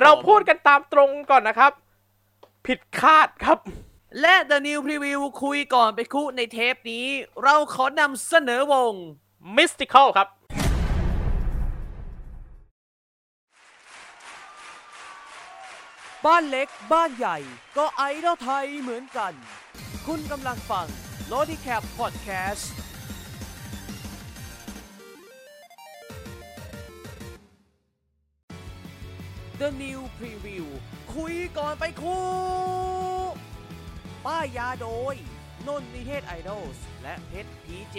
เราพูดกันตามตรงก่อนนะครับ ผิดคาดครับ และ The New Preview คุยก่อนไปคุในเทปนี้ เราขอนำเสนอวง Mystical ครับบ้านเล็กบ้านใหญ่ก็ไอดอลไทยเหมือนกัน คุณกำลังฟัง l o d i c a p Podcast The New Preview คุยก่อนไปคู่ ป้ายยาโดย นนนิเทศไอดอลและเพชรพีเจ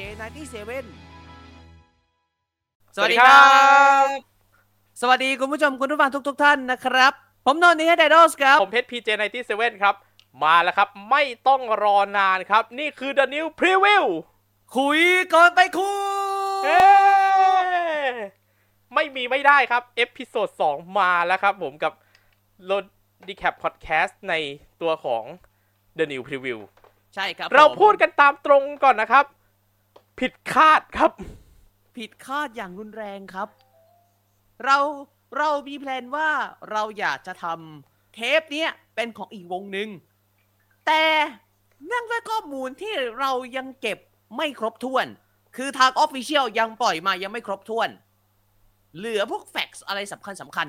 97สวัสดีครับ สวัสดีคุณผู้ชมคุณผู้ฟังทุกๆท่านนะครับ ผมนนท์นิเทศไอดอลครับ ผมเพชร PJ 97ครับ มาแล้วครับ ไม่ต้องรอนานครับ นี่คือ The New Preview คุยก่อนไปคู่เอ้ ไม่มีไม่ได้ครับ episode 2มาแล้วครับผมกับ r o d i c a p Podcast ในตัวของ The New Preview ใช่ครับ เราผมพูดกันตามตรงก่อนนะครับ ผิดคาดครับ ผิดคาดอย่างรุนแรงครับ เราเรามี plan ว่าเราอยากจะทำเทปเนี้ยเป็นของอีกวงหนึ่ง แต่เนื่องด้วยข้อมูลที่เรายังเก็บไม่ครบถ้วน คือทางออฟฟิเชียลยังปล่อยมายังไม่ครบถ้วน เหลือพวกแฟกซ์อะไรสำคัญสำคัญ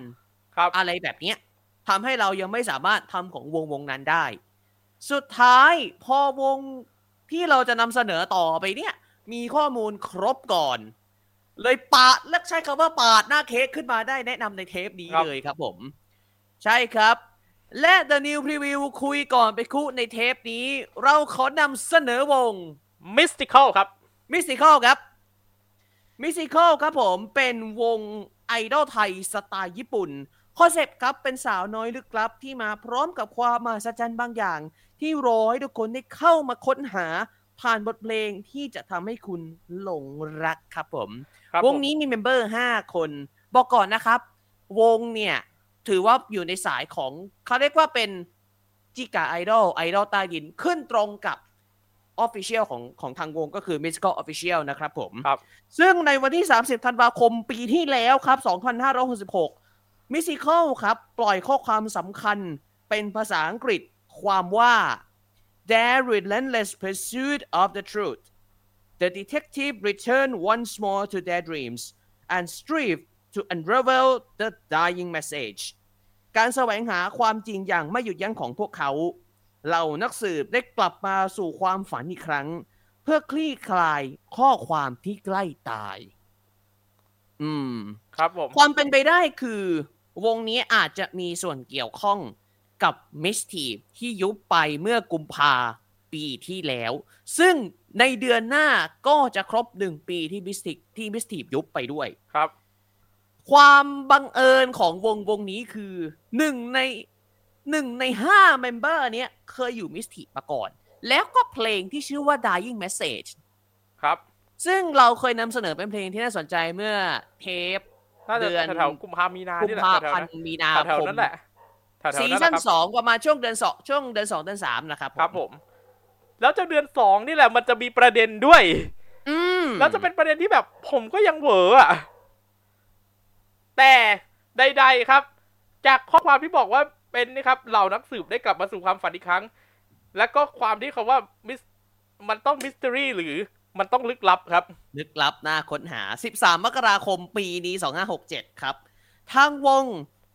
ครับอะไรแบบเนี้ยทำให้เรายังไม่สามารถทำของวงวงนั้นได้ สุดท้ายพอวงที่เราจะนำเสนอต่อไปเนี่ย มีข้อมูลครบก่อน เลยปาดและใช้คำว่าปาดหน้าเค้กขึ้นมาได้แนะนำในเทปนี้ครับเลยครับผม ใช่ครับ และ The New Preview คุยก่อนไปคุในเทปนี้ เราขอนำเสนอวง Mystical ครับมิส i ิค l ครับ มิส i ิค l ครับผมเป็นวงไอดอลไทยสไตล์ญี่ปุ่น คอนเซปต์ครับเป็นสาวน้อยลึกลับที่มาพร้อมกับความมหัศจรรย์บางอย่าง ที่รอให้ทุกคนได้เข้ามาค้นหาผ่านบทเพลงที่จะทำให้คุณหลงรักครับผม ครับวงผมนี้มี member 5 คน บอกก่อนนะครับ วงเนี่ย ถือว่าอยู่ในสายของเขาเรียกว่าเป็นจิกาไอดอลไอดอลใต้ดินขึ้นตรงกับ Official ของของทางวงก็คือ Mystical Official นะครับผมครับ ซึ่งในวันที่ 30 ธันวาคมปีที่แล้วครับ 2566 Mystical ครับ ปล่อยข้อความสำคัญเป็นภาษาอังกฤษความว่า Their relentless pursuit of the truth The detective return once more to their dreams and strive to unravel the dying message การแสวงหาความจริงอย่างไม่หยุดยั้งของพวกเขา เหล่านักสืบได้กลับมาสู่ความฝันอีกครั้ง เพื่อคลี่คลายข้อความที่ใกล้ตาย อืม ครับผม ความเป็นไปได้คือ วงนี้อาจจะมีส่วนเกี่ยวข้องกับมิสทีฟที่ยุบไปเมื่อกุมภาปีที่แล้ว ซึ่งในเดือนหน้าก็จะครบหนึ่งปีที่มิสทีฟที่มิสทีฟยุบไปด้วยครับ ความบังเอิญของวงวงนี้คือหนึ่งใน หนึ่งในห้า member เนี้ยเคยอยู่มิสทีฟมาก่อน แล้วก็เพลงที่ชื่อว่า Dying Message ครับ ซึ่งเราเคยนำเสนอเป็นเพลงที่น่าสนใจเมื่อเทปน่าจะเดือนแถวๆกุมภามีนากุมนี่แหละภาแถวๆพันนั้นธ์มีนาแถวคๆมนั้นแหละแถวๆซีนั้นแหซั่ละนครับสองประมาณช่วงเดือนสองช่วงเดือนสองเดือนสามนะครับครับผม แล้วจากเดือนสองนี่แหละมันจะมีประเด็นด้วย อืมแล้วจะเป็นประเด็นที่แบบผมก็ยังเหวออะแต่ใด ๆครับ จากข้อความที่บอกว่า เป็นนี่ครับเหล่านักสืบได้กลับมาสู่ความฝันอีกครั้ง แล้วก็ความที่เขาว่ามิสมันต้องมิส t ต r รีหรือมันต้องลึกลับครับ ลึกลับน่าค้นหา 13 มกราคมปีนี้ 2567 ครับ ทางวง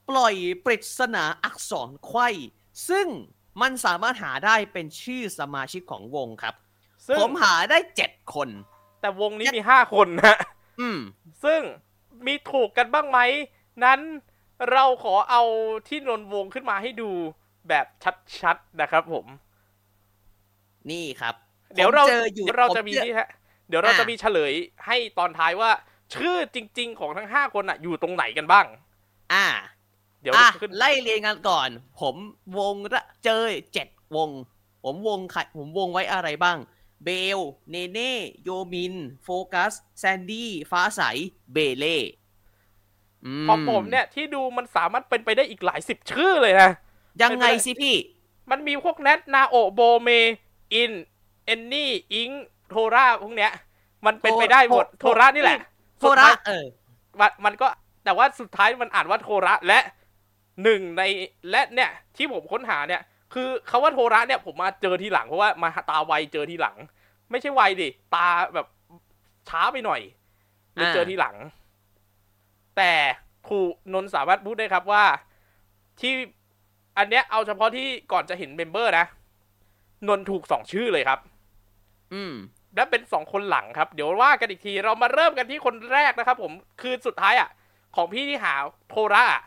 ปล่อยปริศนาอักษรไขว้ซึ่งมันสามารถหาได้เป็นชื่อสมาชิกของวงครับซึ่งผมหาได้ 7 คน แต่วงนี้มีห้าคนนะ อืม ซึ่งมีถูกกันบ้างไหม นั้น เราขอเอาที่นนวงขึ้นมาให้ดูแบบชัดๆนะครับผม นี่ครับ เดี๋ยวเราผมเจออยู่เราผมจะมีเจอนี่ฮะ เดี๋ยวเราอะจะมีเฉลยให้ตอนท้ายว่า ชื่อจริง ๆ ของทั้งห้าคนอะ อยู่ตรงไหนกันบ้าง อ่า เดี๋ยวอะขึ้นไล่เรียงกันก่อน ผมวงละเจอเจ็ดวง ผมวงใครผมวงไว้อะไรบ้าง เบล เนเน่ โยมิน โฟกัส แซนดี้ ฟ้าใส เบเล่อื ของผมเนี่ยที่ดูมันสามารถเป็นไปได้อีกหลายสิบชื่อเลยนะ ยังไงสิพี่ มันมีพวกแนทนาโอโบเม อิน เอนนี่อิงโทราพวกเนี้ย มันเป็นไปได้หมดโทโทระนี่แหละโทระเออมันมันก็แต่ว่าสุดท้ายมันอ่านว่าโทระและหนึ่งในและเนี่ยที่ผมค้นหาเนี่ย คือคาว่าโทระเนี่ยผมมาเจอทีหลังเพราะว่ามาตาไวเจอทีหลัง ไม่ใช่ไวดิตาแบบช้าไปหน่อยเลยเจอทีหลัง แต่ครูนนท์สามารถพูดได้ครับว่าที่อันเนี้ยเอาเฉพาะที่ก่อนจะเห็น member นะ นนท์ถูกสองชื่อเลยครับ อืม และเป็นสองคนหลังครับ เดี๋ยวว่ากันอีกทีเรามาเริ่มกันที่คนแรกนะครับ ผมคือสุดท้ายอะ ของพี่ที่หาโทระอะ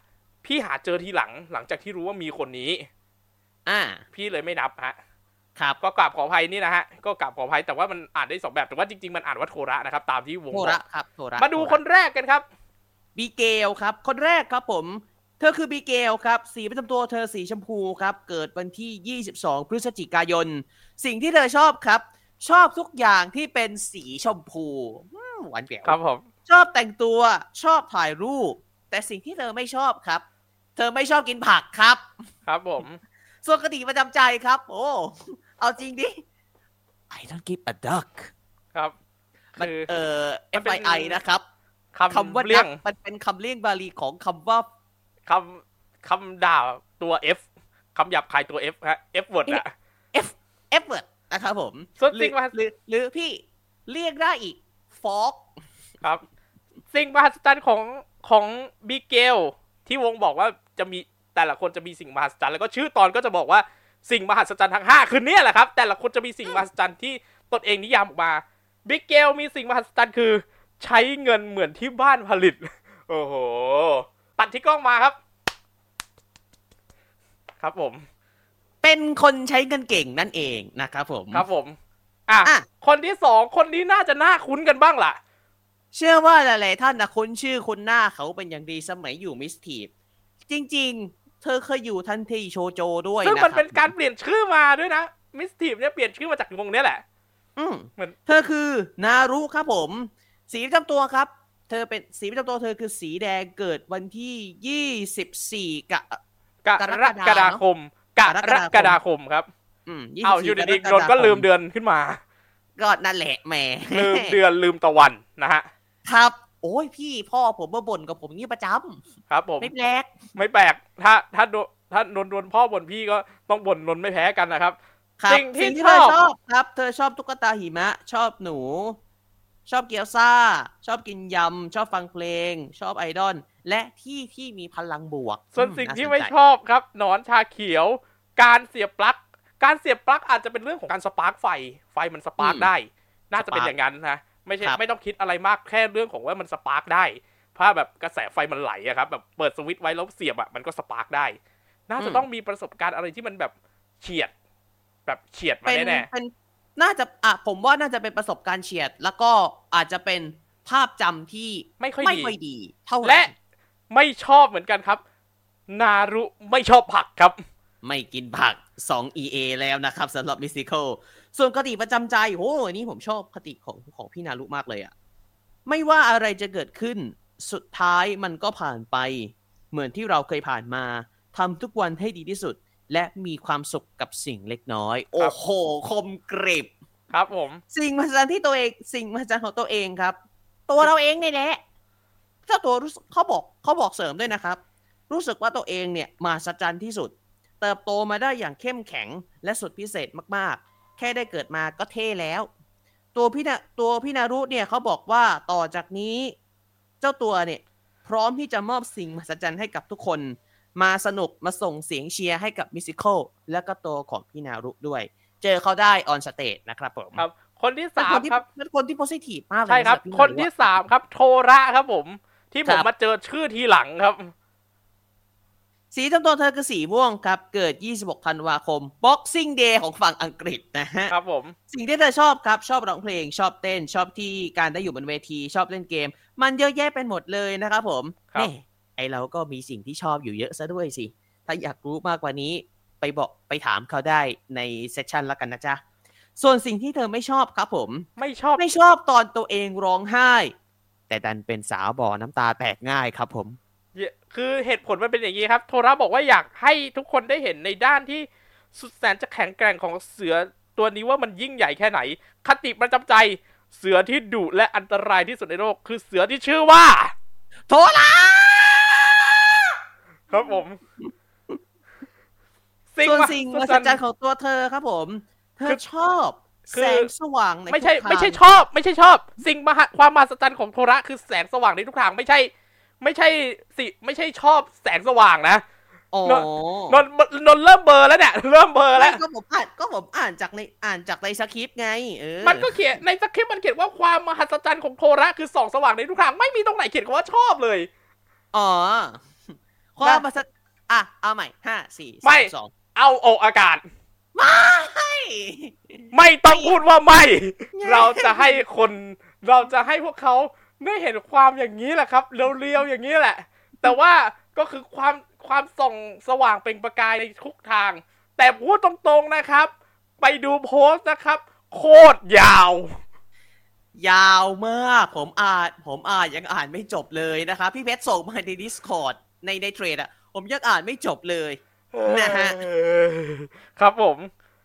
พี่หาเจอทีหลังหลังจากที่รู้ว่ามีคนนี้ อ่า พี่เลยไม่นับฮะครับก็กราบขออภัยนี่นะฮะก็กราบขออภัยแต่ว่ามันอ่านได้สองแบบแต่ว่าจริงๆมันอ่านว่าโทระนะครับ ตามที่วงโทบระอกครับโทระมาดูคนแรกกันครับ บีเกลครับ คนแรกครับผม เธอคือบีเกลครับ สีประจำตัวเธอสีชมพูครับ เกิดวันที่ 22 พฤศจิกายน สิ่งที่เธอชอบครับ ชอบทุกอย่างที่เป็นสีชมพูอืมหวานแหววครับผม ชอบแต่งตัวชอบถ่ายรูป แต่สิ่งที่เธอไม่ชอบครับ เธอไม่ชอบกินผักครับ ครับผมส่วนกติประจำใจครับ โอ้เอาจริงดิ I don't give a duck ครับมันคือเอ่อมันเป็น FII นะครับ คคำว่าำเลี่ย duck งมันเป็นคำเลี่ยงบาลีของคำว่าคำคำด่าตัว F คำหยาบคายตัว F ฮะ F word อะ F F word นะครับผมส่วนหจริรืงว่าหรือหรือพี่เรียกได้อีก fork ครับ สิ่งมหัศจรรย์ของของบิเกลที่วงบอกว่าจะมีแต่ละคนจะมีสิ่งมหัศจรรย์แล้วก็ชื่อตอนก็จะบอกว่าสิ่งมหัศจรรย์ทั้งห้าคือเนี่ยแหละครับ แต่ละคนจะมีสิ่งมหัศจรรย์ที่ตนเองนิยามออกมาบิเกลมีสิ่งมหัศจรรย์คือ ใช้เงินเหมือนที่บ้านผลิต โอ้โห ตัดที่กล้องมาครับ ครับผม เป็นคนใช้เงินเก่งนั่นเองนะครับผม ครับผม อะ อะ คนที่สองคนนี้น่าจะน่าคุ้นกันบ้างล่ะ เชื่อว่าหลายๆท่านนะคุ้นชื่อคุ้นหน้าเขาเป็นอย่างดีสมัยอยู่มิสทีฟจริงๆ เธอเคยอยู่ทันทีโชโจด้วยซึ่งนะมันคเป็นรับการเปลี่ยนชื่อมาด้วยนะ มิสทีฟเนี่ยเปลี่ยนชื่อมาจากวงเนี้ยแหละ อืมเหมือน เธอคือนารุครับผม สีประจำตัวครับ เธอเป็นสีประจำตัวเธอคือสีแดงเกิดวันที่24กะกรกรกกฎาฎาคมกกรกฎาคมรกฎาคมครับอืมเอา24อยู่ดีกรๆนนท์ก็ฎาคลืมเดือนขึ้นมา ก็นั่นแหละแหมลืมเดือนลืมตะวันนะฮะ ครับ โอ้ยพี่พ่อผมมาบ่นกับผมนี่ประจครับผมำไม่แปลกไม่แปลกถ้าถ้าโดถ้านนท์โดนพ่อบ่นพี่ก็ต้องบ่นนนท์ไม่แพ้กันนะครับครับสิ่งที่เธอชอบชอบครับ เธอชอบตุ๊กตาหิมะ ชอบหนู ชอบเกี๊ยวซ่า ชอบกินยำ ชอบฟังเพลง ชอบไอดอลและที่ที่มีพลังบวก ส่วนอืสิ่งน่าที่สนไม่ใจชอบครับหนอนชาเขียว การเสียบปลั๊กการเสียบปลั๊กอาจจะเป็นเรื่องของการสปาร์กไฟ ไฟมันสปาร์กได้ น่าจะเป็นอย่างนั้นนะไม่ใช่ครับไม่ต้องคิดอะไรมากแค่เรื่องของว่ามันสปาร์กได้เพราะแบบกระแสไฟมันไหลอะครับแบบเปิดสวิตช์ไว้แล้วเสียบอะมันก็สปาร์กได้ น่าจะต้องมีประสบการณ์อะไรที่มันแบบเฉียด แบบเฉียดมาเป็นแน่เป็น น่าจะอะผมว่าน่าจะเป็นประสบการณ์เฉียด แล้วก็อาจจะเป็นภาพจำที่ๆไม่ค่อยไม่ดีค่อยดี เท่าไหร่และไม่ชอบเหมือนกันครับ นารุไม่ชอบผักครับ ไม่กินผัก 2 EA แล้วนะครับสำหรับมิสซิ c ลส่วนคติประจำใจโอ้อันนี้ผมชอบคติของของพี่นารุมากเลยอะไม่ว่าอะไรจะเกิดขึ้นสุดท้ายมันก็ผ่านไป เหมือนที่เราเคยผ่านมาทำทุกวันให้ดีที่สุด และมีความสุขกับสิ่งเล็กน้อย โอ้โห คมกริบ ครับผม สิ่งมหัศจรรย์ที่ตัวเอง สิ่งมหัศจรรย์ของตัวเองครับ ตัวเราเองเนี่ยแหละเจ้าตัวรู้สึกเขาบอกเขาบอกเสริมด้วยนะครับ รู้สึกว่าตัวเองเนี่ยมหัศจรรย์ที่สุด เติบโตมาได้อย่างเข้มแข็งและสุดพิเศษมากๆ แค่ได้เกิดมาก็เท่แล้ว ตัวพี่นาตัวพี่นารุเนี่ยเขาบอกว่าต่อจากนี้ เจ้าตัวเนี่ย พร้อมที่จะมอบสิ่งมหัศจรรย์ให้กับทุกคน มาสนุกมาส่งเสียงเชียร์ให้กับ Mystical และก็ตัวของพี่นารุด้วย เจอเขาได้ on stage นะครับผมครับ คนที่เป็นสาคมนที่ครับเป็นคนที่ positive มากเลยใช่ครับสำหพี่คนนารุที่อะสามครับ โทระครับผม ที่ผมครับมาเจอชื่อทีหลังครับ สีจำตัวเธอคือสีม่วงครับ เกิด 26 ธันวาคม Boxing Day ของฝั่งอังกฤษนะฮะครับผม สิ่งที่เธอชอบครับ ชอบร้องเพลง ชอบเต้น ชอบที่การได้อยู่บนเวที ชอบเล่นเกม มันเยอะแยะเป็นหมดเลยนะครับผมครับแน่ไอ เราก็มีสิ่งที่ชอบอยู่เยอะซะด้วยสิ ถ้าอยากรู้มากกว่านี้ไปบอกไปถามเขาได้ในเซสชันแล้วกันนะจ๊ะ ส่วนสิ่งที่เธอไม่ชอบครับผม ไม่ชอบไม่ชอบตอนตัวเองร้องไห้ แต่ดันเป็นสาวบ่อน้ำตาแตกง่ายครับผม คือเหตุผลมันเป็นอย่างนี้ครับ โทระบอกว่าอยากให้ทุกคนได้เห็นในด้านที่สุดแสนจะแข็งแกร่งของเสือตัวนี้ว่ามันยิ่งใหญ่แค่ไหน คติประจำใจ เสือที่ดุและอันตรายที่สุดในโลก คือเสือที่ชื่อว่า โทระ ครับผมส่วนมหัสิ่งมศหัศจรรย์ของตัวเธอครับผม เธคืออชอบคือแสงสว่างในไม่ใช่ทุกทางไม่ใช่ชอบ ไม่ใช่ชอบ สิ่งมหัศความมหัศจรรย์ของโทระคือแสงสว่างในทุกทางไม่ใช่ ไม่ใช่สิไม่ใช่ชอบแสงสว่างนะโอ้นนนนนเริ่มเบลอร์แล้วเนี่ยเริ่มเบลอร์ไม่แล้วก็ผมอ่านก็ผมอ่านจากในอ่านจากในสคริปต์ไงเออมันก็เขียนในสคริปต์มันเขียนว่าความมหัศจรรย์ของโทระคือส่องสว่างในทุกทางไม่มีตรงไหนเขียนคำว่าชอบเลยอ๋อ ความมหัศจรรย์อะ เอาใหม่ห้าสี่ไม่สามสองเอาออกอากาศ ไม่ ไม่ต้องพูดว่าไม่ไม่ เราจะให้คน เราจะให้พวกเขาได้เห็นความอย่างนี้แหละครับเรียวๆอย่างนี้แหละ แต่ว่าก็คือความความส่องสว่างเปล่งประกายในทุกทาง แต่พูดตรงๆนะครับ ไปดูโพสต์นะครับ โคตรยาว ยาวมาก ผมอ่านผมอ่านยังอ่านไม่จบเลยนะครับ พี่เพชรส่งมาใน Discord ในในเทรดอะ ผมยังอ่านไม่จบเลยนะฮะเออครับผม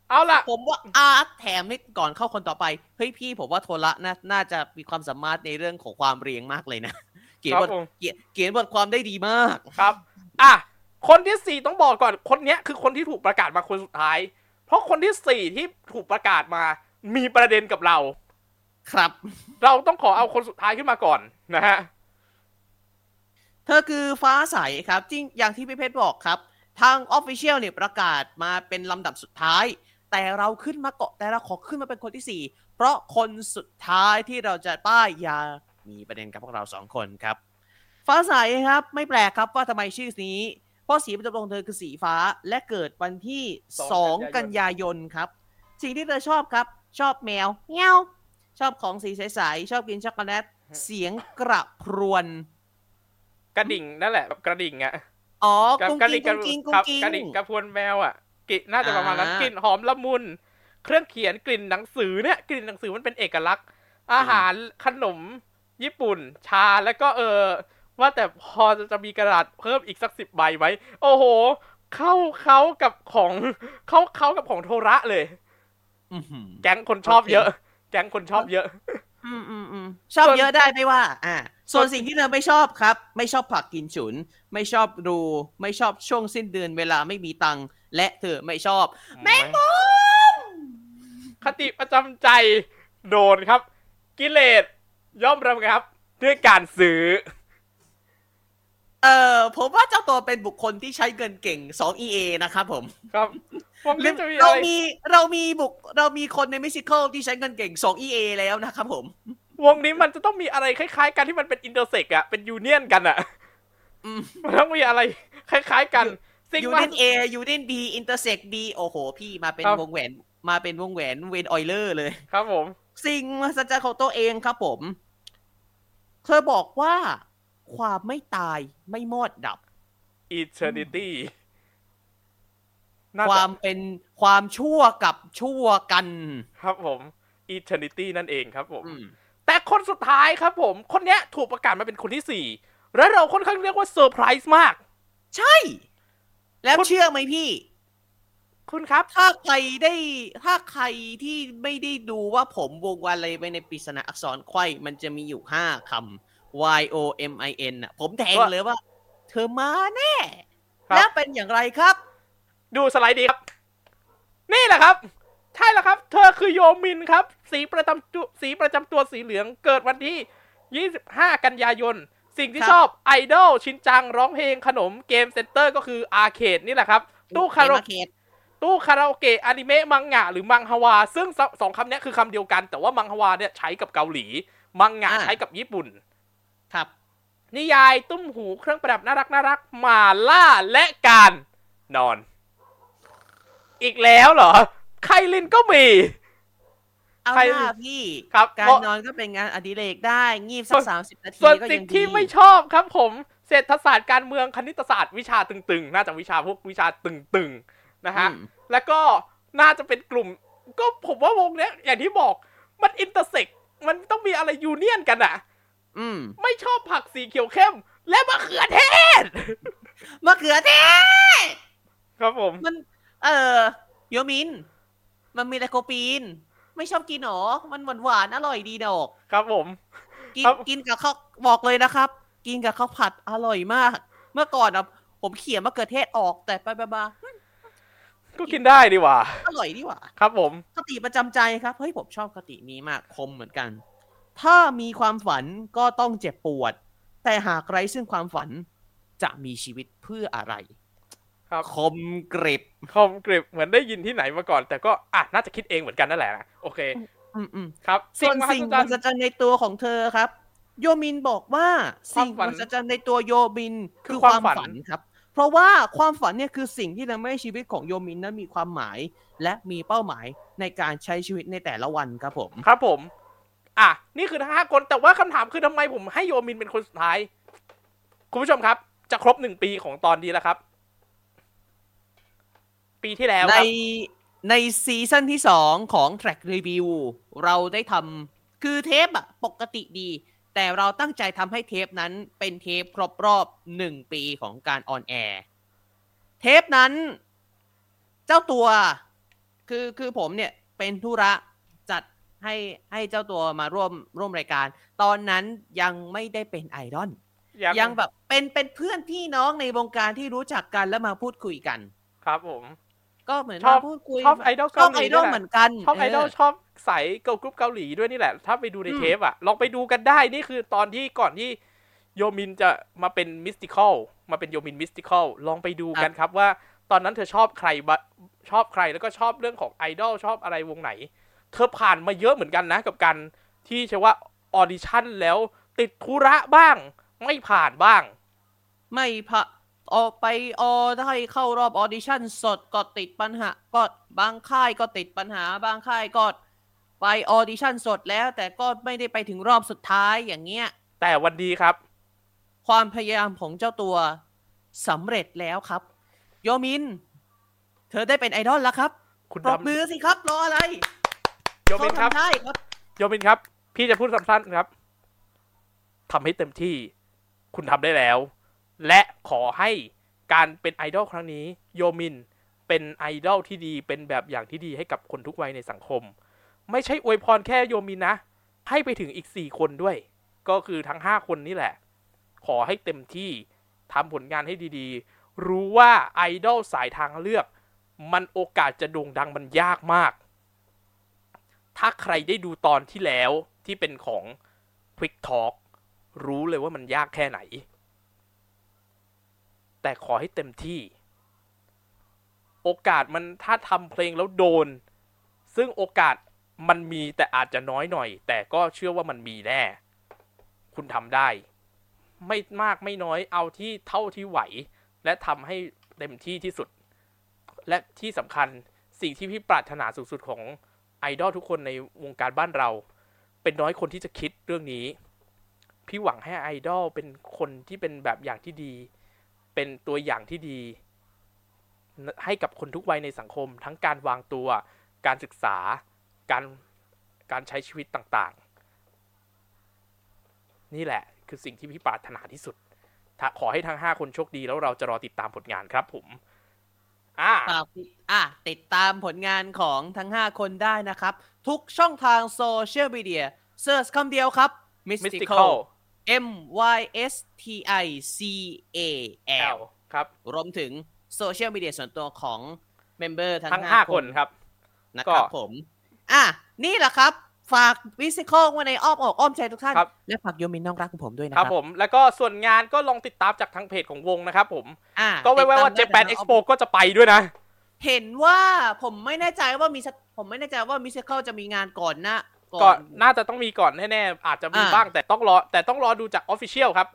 เอาล่ะ ผมว่าอาร์ตแถมนี่ก่อนเข้าคนต่อไป เฮ้ยพี่ผมว่าโทระน่าน่าจะมีความสามารถในเรื่องของความเรียงมากเลยนะ เขียนครับบทผมเขียนเขียนบทความได้ดีมากครับ อะคนที่สี่ต้องบอกก่อนคนเนี้ยคือคนที่ถูกประกาศมาคนสุดท้าย เพราะคนที่สี่ที่ถูกประกาศมา มีประเด็นกับเรา ครับ เราต้องขอเอาคนสุดท้ายขึ้นมาก่อนนะฮะ เธอคือฟ้าใสครับจริงอย่างที่พี่เพชรบอกครับ ทางออฟฟิเชียลเนี่ยประกาศมาเป็นลำดับสุดท้าย แต่เราขึ้นมาเกาะแต่เราขอขึ้นมาเป็นคนที่สี่เพราะคนสุดท้ายที่เราจะป้ายยามีประเด็นกับพวกเราสองคนครับ ฟ้าใสครับไม่แปลกครับว่าทำไมชื่อนี้เพราะสีประจำตัวของเธอคือสีฟ้าและเกิดวันที่ 2 กันยายนครับ สิ่งที่เธอชอบครับ ชอบแมวเงี้ยวชอบของสีใสๆชอบกินช็อกโกแลตเสียงกระพรวน กระดิ่งนั่นแหละแบบกระดิ่งอะอ๋อกับกุ้งกระกิ้ดิ่งงกุ้งกิ้งกุ้ครังกิ้งกระดิ่งกระพวนแมวอะกลิ่นน่าจะประมาณนั้นอ่ากลิ่นหอมละมุน เครื่องเขียนกลิ่นหนังสือเนี่ยกลิ่นหนังสือมันเป็นเอกลักษณ์ อาหารขนม ญี่ปุ่น ชาแล้วก็เออ ว่าแต่พอจะมีกระดาษเพิ่มอีกสักสิบใบไหมโอ้โห เข้าเขากับของเข้าเขากับของโทระเลยอื้อหือแก๊งคนชอบโอเคเยอะ แก๊งคนชอบเยอะ อืมอืมอืมชอบส่วนเยอะได้ไม่ว่า อ่า ส่วนส่วนสิ่งที่เธอไม่ชอบครับ ไม่ชอบผักกินฉุน ไม่ชอบดู ไม่ชอบช่วงสิ้นเดือนเวลาไม่มีตังค์และเธอไม่ชอบ แมงมุมคติประจำใจโดนครับ กิเลสย่อมระงับ ด้วยการซื้อ เอ่อผมว่าเจ้าตัวเป็นบุคคลที่ใช้เงินเก่ง 2 EA นะครับผม ครับผมเล่นจะมีอะเราไรมีเรามีบุคเรามีคนในมิสิคลที่ใช้เงินเก่ง 2 EA แล้วนะครับผม วงนี้มันจะต้องมีอะไรคล้าย ๆ กันที่มันเป็นอินเตอร์เซ็กอะเป็นยูเนียนกันอะอืมมันต้องมีอะไร คล้าย ๆ กันสิ่งยูมัเดนน A ยูเดน B อินเตอร์เซก B โอ้โห พี่มาเป็นครับวงแหวน มาเป็นวงแหวนเวนออยเลอร์เลย ครับผม สิ่งมหัศจรรย์ของตัวเองครับผม เธอบอกว่าความไม่ตายไม่มอดดับ eternity น่าคจะวามเป็นความชั่วกับชั่วกัน ครับผม eternity นั่นเองครับผมอืมแต่ คนสุดท้ายครับผม คนเนี้ยถูกประกาศมาเป็นคนที่สี่และเราค่อนข้างเรียกว่าเซอร์ไพรส์มาก ใช่ แล้วคุณเชื่อไหมพี่ คุณครับ ถ้าใครได้ ถ้าใครที่ไม่ได้ดูว่าผมวงวันอะไรไปในปริศนาอักษรไขว้มันจะมีอยู่ห้าคำ Y O M I N อะ ผมแทงว่าเลยว่า เธอมาแน่ครับแล้วเป็นอย่างไรครับ ดูสไลด์ดีครับ นี่แหละครับ ใช่แล้วครับ เธอคือโยมินครับ สีประจำตัวสีประจำตัวสีเหลืองเกิดวันที่ 25 กันยายน สิ่งที่ครับชอบไอดอลชินจังร้องเพลงขนม game center ก็คือ arcade นี่แหละครับ ตู้คาราโอเกเกะตู้คาราโอเกะอนิเมะมังงะหรือมังฮวา ซึ่งสสองคำเนี้ยคือคำเดียวกัน แต่ว่ามังฮวาเนี่ยใช้กับเกาหลี มังงะอ่าใช้กับญี่ปุ่น ครับ นิยายตุ้มหูเครื่องประดับน่ารักน่ารักหมาล่าและการนอน อีกแล้วเหรอ ไคลินก็มี เอาใครหน้าพี่ ครับ การเพราะนอนก็เป็นงานอดิเรกได้ งีบสัส่กวนสามสิบนาทีส่วนก็สิ่ยังงที่ดีไม่ชอบครับผมเศรษฐศาสตร์การเมืองคณิตศาสตร์วิชาตึงๆ น่าจะวิชาพวกวิชาตึงๆนะฮะอืมแล้วก็น่าจะเป็นกลุ่ม ก็ผมว่าวงเนี้ย อย่างที่บอกมัน intersect มันต้องมีอะไร union กันอะอืม ไม่ชอบผักสีเขียวเข้ม และมะเขือเทศมะเขือเทศ ครับผม มัน เออโยมิน มันมีไลโคปีน ไม่ชอบกินหรอ มันหวานหวานๆอร่อยดีดอก ครับผม กินครับกินกับข้าวบอกเลยนะครับ กินกับข้าวผัดอร่อยมาก เมื่อก่อนอะผมเขี่ยมะเขือเทศออกแต่ไปไปมาก็กินได้ดีหว่า อร่อยดีหว่า ครับผมคติประจำใจครับ เฮ้ยผมชอบคตินี้มากคมเหมือนกัน ถ้ามีความฝันก็ต้องเจ็บปวด แต่หากไร้ซึ่งความฝันจะมีชีวิตเพื่ออะไร ครับคมกริบคอมกริบเหมือนได้ยินที่ไหนมาก่อน แต่ก็อะน่าจะคิดเองเหมือนกันนั่นแหละนะโอเคอืมอืมครับส่วนมหัสิ่งศมจรหัรย์ศจรรย์ในตัวของเธอครับ โยมินบอกว่าความสิ่งฝัมนหัศจรรย์ในตัวโยมินคืคืออคาวความมฝัฝันนครับ เพราะว่าความฝันเนี่ยคือสิ่งที่ทำให้ชีวิตของโยมินนั้นมีความหมาย และมีเป้าหมายในการใช้ชีวิตในแต่ละวันครับผม ครับผม อะนี่คือทั้งห้าคนแต่ว่าคำถามคือทำไมผมให้โยมินเป็นคนสุดท้าย คุณผู้ชมครับ จะครบหนึ่งปีของตอนนี้แล้วครับ ปีที่แล้วในครับในซีซั่นที่สองของ Track Review เราได้ทำคือเทปอะปกติดี แต่เราตั้งใจทำให้เทปนั้นเป็นเทปครบรอบหนึ่งปีของการ on air เทปนั้น เจ้าตัวคือคือผมเนี่ยเป็นธุระจัดให้ให้เจ้าตัวมาร่วมร่วมรายการ ตอนนั้นยังไม่ได้เป็นไอดอลยังแบบเป็นเป็นเพื่อนพี่น้องในวงการที่รู้จักกันแล้วมาพูดคุยกัน ครับผม ก็เหมือนชอบมาพูดคุยชอบไอดอลชอเกาหไอลีดอลด้วยแหละเหมือนกันชอบไอดอลชอบสายเกิร์ลกรุ๊ปเกาหลีด้วยนี่แหละ ถ้าไปดูในอืมเทปอะ ลองไปดูกันได้นี่คือตอนที่ก่อนที่โยมินจะมาเป็น Mystical มาเป็นโยมิน Mystical ลองไปดูกันครับว่า ตอนนั้นเธอชอบใครบะชอบใครแล้วก็ชอบเรื่องของไอดอลชอบอะไรวงไหน เธอผ่านมาเยอะเหมือนกันนะกับการที่ใช้ว่าออดิชั่นแล้วติดธุระบ้าง ไม่ผ่านบ้าง ไม่ผ่าน ออกไปออได้เข้ารอบออดิชั่นสดก็ติดปัญหาก็บางค่ายก็ติดปัญหา บางค่ายก็ไปออดิชั่นสดแล้ว แต่ก็ไม่ได้ไปถึงรอบสุดท้ายอย่างเงี้ย แต่วันดีครับ ความพยายามของเจ้าตัวสำเร็จแล้วครับ โยมิน เธอได้เป็นไอดอลแล้วครับคุณปรบดำมือสิครับรออะไรโยมินครับ เขาทำได้ครับ โยมินครับ พี่จะพูดสั้นๆครับทำให้เต็มที่ คุณทำได้แล้ว และขอให้การเป็นไอดอลครั้งนี้โยมินเป็นไอดอลที่ดีเป็นแบบอย่างที่ดีให้กับคนทุกวัยในสังคม ไม่ใช่อวยพรแค่โยมินนะ ให้ไปถึงอีกสี่คนด้วย ก็คือทั้งห้าคนนี่แหละ ขอให้เต็มที่ทำผลงานให้ดีๆ รู้ว่าไอดอลสายทางเลือก มันโอกาสจะโด่งดังมันยากมาก ถ้าใครได้ดูตอนที่แล้วที่เป็นของ Quick Talk รู้เลยว่ามันยากแค่ไหน แต่ขอให้เต็มที่ โอกาสมันถ้าทำเพลงแล้วโดน ซึ่งโอกาสมันมีแต่อาจจะน้อยหน่อย แต่ก็เชื่อว่ามันมีแน่ คุณทำได้ ไม่มากไม่น้อยเอาที่เท่าที่ไหว และทำให้เต็มที่ที่สุด และที่สำคัญสิ่งที่พี่ปรารถนาสูงสุดของไอดอลทุกคนในวงการบ้านเรา เป็นน้อยคนที่จะคิดเรื่องนี้ พี่หวังให้ไอดอลเป็นคนที่เป็นแบบอย่างที่ดี เป็นตัวอย่างที่ดี ให้กับคนทุกวัยในสังคม ทั้งการวางตัว การศึกษา การการใช้ชีวิตต่างๆ นี่แหละคือสิ่งที่พี่ปรารถนาที่สุดถ้าขอให้ทั้ง 5 คนโชคดีแล้วเราจะรอติดตามผลงานครับผมอ่าฝากติดอะติดตามผลงานของทั้ง 5 คนได้นะครับ ทุกช่องทางโซเชียลมีเดียเซิร์ชคำเดียวครับ Mystical Mystical M Y S T I C A L L ครับรวมถึงโซเชียลมีเดียส่วนตัวของเมมเบอร์ทั้งทั้งห้า5คนครับนะครับก็ผมอะนี่แหละครับ ฝาก Mystical ไว้ในอ้อมอกอ้อมใจทุกท่านครับและฝากโยมินน้องรักของผมด้วยนะคครัรับบผม แล้วก็ส่วนงานก็ลองติดตามจากทางเพจของวงนะครับผมอะก็ไว้ว่าติดตามได้ Japan ทาง Expo ก็จะไปด้วยนะ เห็นว่าผมไม่แน่ใจว่ามีสักผมไม่แน่ใจว่า Mystical จะมีงานก่อนนะ ก่อนน่าจะต้องมีก่อนแน่ๆอาจจะมีอ่าบ้างแต่ต้องรอ แต่ต้องรอดูจาก Official ครับ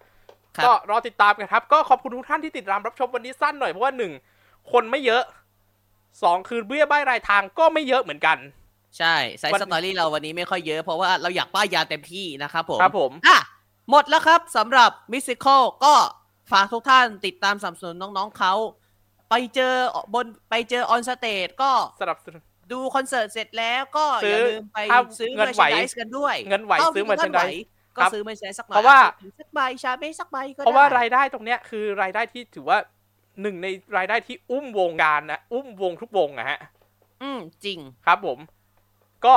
ครับก็รอติดตามกันครับ ก็ขอบคุณทุกท่านที่ติดตามรับชมวันนี้สั้นหน่อยเพราะว่าหนึ่งคนไม่เยอะสองคือเบี้ยใบรายทางก็ไม่เยอะเหมือนกัน ใช่ไซวันส์สตอรี่เราวันนี้ไม่ค่อยเยอะเพราะว่าเราอยากป้ายยาเต็มที่นะครับผมครับผมอะหมดแล้วครับสำหรับมิส i ิค l ก็ฝากทุกท่านติดตามสนับสนุนน้องๆเขาไปเจอบนไปเจอออนสเตจก็สนับสนุน ดูคอนเสิร์ตเสร็จแล้วก็ซื้อออย่าลืมไปถ้าซื้อเงิเงินนไหวไวกันด้วย เงินไหวท่าซื้อที่งินไหว merchandise ก็ครับซื้อมาใช้สักหน่อยเพราะว่าถือสักใบชาเมสักใบก็ได้เพราะว่ารายได้ตรงเนี้ยคือรายได้ที่ถือว่าหนึ่งในรายได้ที่อุ้มวงการนะอุ้มวงทุกวงอะฮะ อืมจริงครับผม ก็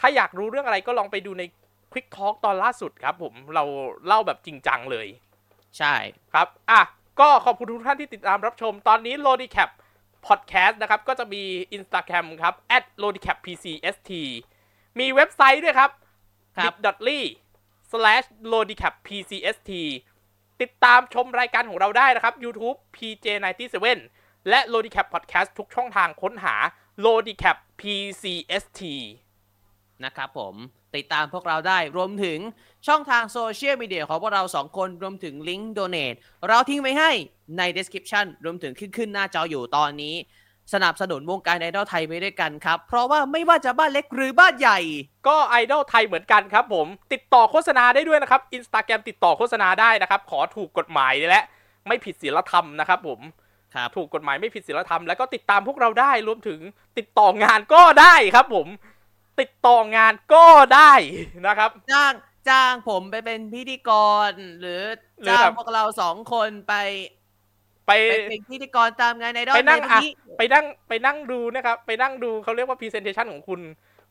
ถ้าอยากรู้เรื่องอะไรก็ลองไปดูใน Quick Talk ตอนล่าสุดครับ ผมเราเล่าแบบจริงจังเลย ใช่ครับ อะ ก็ขอบคุณทุกท่านที่ติดตามรับชมตอนนี้ l o d i c a p Podcast นะครับ ก็จะมี Instagram ครับ at l o d i c a p pcst มีเว็บไซต์ด้วยครับ ครับ bit.ly slash l o d i c a p pcst ติดตามชมรายการของเราได้นะครับ YouTube pj97 และ l o d i c a p Podcast ทุกช่องทางค้นหา l o d i c a p pcst นะครับผมติดตามพวกเราได้รวมถึงช่องทางโซเชียลมีเดียของพวกเราสองคนรวมถึงลิงก์ Donate เราทิ้งไว้ให้ใน Description รวมถึงขึ้นขึ้นหน้าจออยู่ตอนนี้ สนับสนุนวงการไอดอลไทยไปด้วยกันครับ เพราะว่าไม่ว่าจะบ้านเล็กหรือบ้านใหญ่ ก็ไอดอลไทยเหมือนกันครับผมติดต่อโฆษณาได้ด้วยนะครับอินสตาแกรมติดต่อโฆษณาได้นะครับ ขอถูกกฎหมายและไม่ผิดศีลธรรมนะครับผมครับถูกกฎหมายไม่ผิดศีลธรรมแล้วก็ติดตามพวกเราได้รวมถึงติดต่องานก็ได้ครับผม ติดต่องานก็ได้นะครับ จ้างจ้างผมไปเป็นพิธีกร หรือหรือจ้างแบบ พวกเราสองคนไปไป ไปเป็นพิธีกรตามงานไอดอลไปนั่งในอะนี้ไปนั่งไปนั่งดูนะครับ ไปนั่งดูเขาเรียกว่า presentation ของคุณ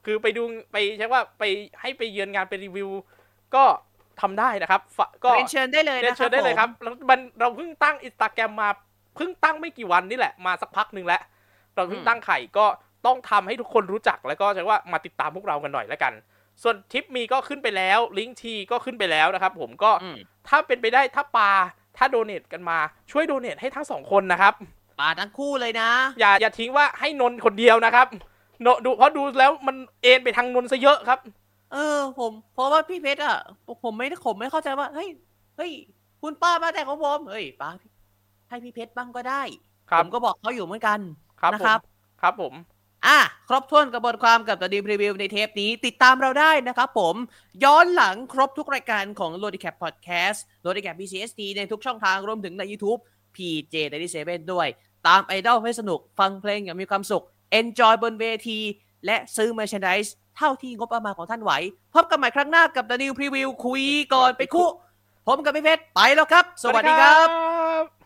คือไปดูไปใช่ว่าไปให้ไปเยือนงานไปรีวิว ก็ทำได้นะครับฝก็เรียนเชิญได้เลยเรียนะนครัเชิบญได้เลยผมครับแล้วมันเราเพิ่งตั้งอินสตาแกรมมาเพิ่งตั้งไม่กี่วันนี่แหละมาสักพักหนึ่งแล้ว เราเพิ่งตั้งไข่ก็ ต้องทำให้ทุกคนรู้จักแล้วก็ใช่ว่ามาติดตามพวกเรากันหน่อยแล้วกัน ส่วนทิปมีก็ขึ้นไปแล้ว ลิงก์ทีก็ขึ้นไปแล้วนะครับผมก็อืมถ้าเป็นไปได้ถ้าปาถ้าโดเนทกันมาช่วยโดเนทให้ทั้งสองคนนะครับปาทั้งคู่เลยนะ อย่าอย่าทิ้งว่าให้นนท์คนเดียวนะครับโนดูเพราะดูแล้วมันเอ็นไปทางนนท์ซะเยอะครับ เออ ผม เพราะว่าพี่เพชรอะผมไม่ได้ผมไม่เข้าใจว่าเฮ้ยเฮ้ยคุณป้ามาแต่ของผมเฮ้ยป้าให้พี่เพชรบ้างก็ได้ครับผมก็บอกเขาอยู่เหมือนกันครับนะผมครับ ครับผม อะครบถ้วนกับบทความกับตัวดีรีวิวในเทปนี้ ติดตามเราได้นะครับผม ย้อนหลังครบทุกรายการของ l o d i c a p Podcast l o d i c a p BCST ในทุกช่องทางรวมถึงใน YouTube PJ 97ด้วย ตามไอดอลให้สนุกฟังเพลงอย่างมีความสุข Enjoy บนเวที และซื้อ merchandise เท่าที่งบประมาณของท่านไหว พบกันใหม่ครั้งหน้ากับ The New Preview คุยก่อนไปคุ ผมกับพี่เพชรไปแล้วครับ สวัสดีครับบ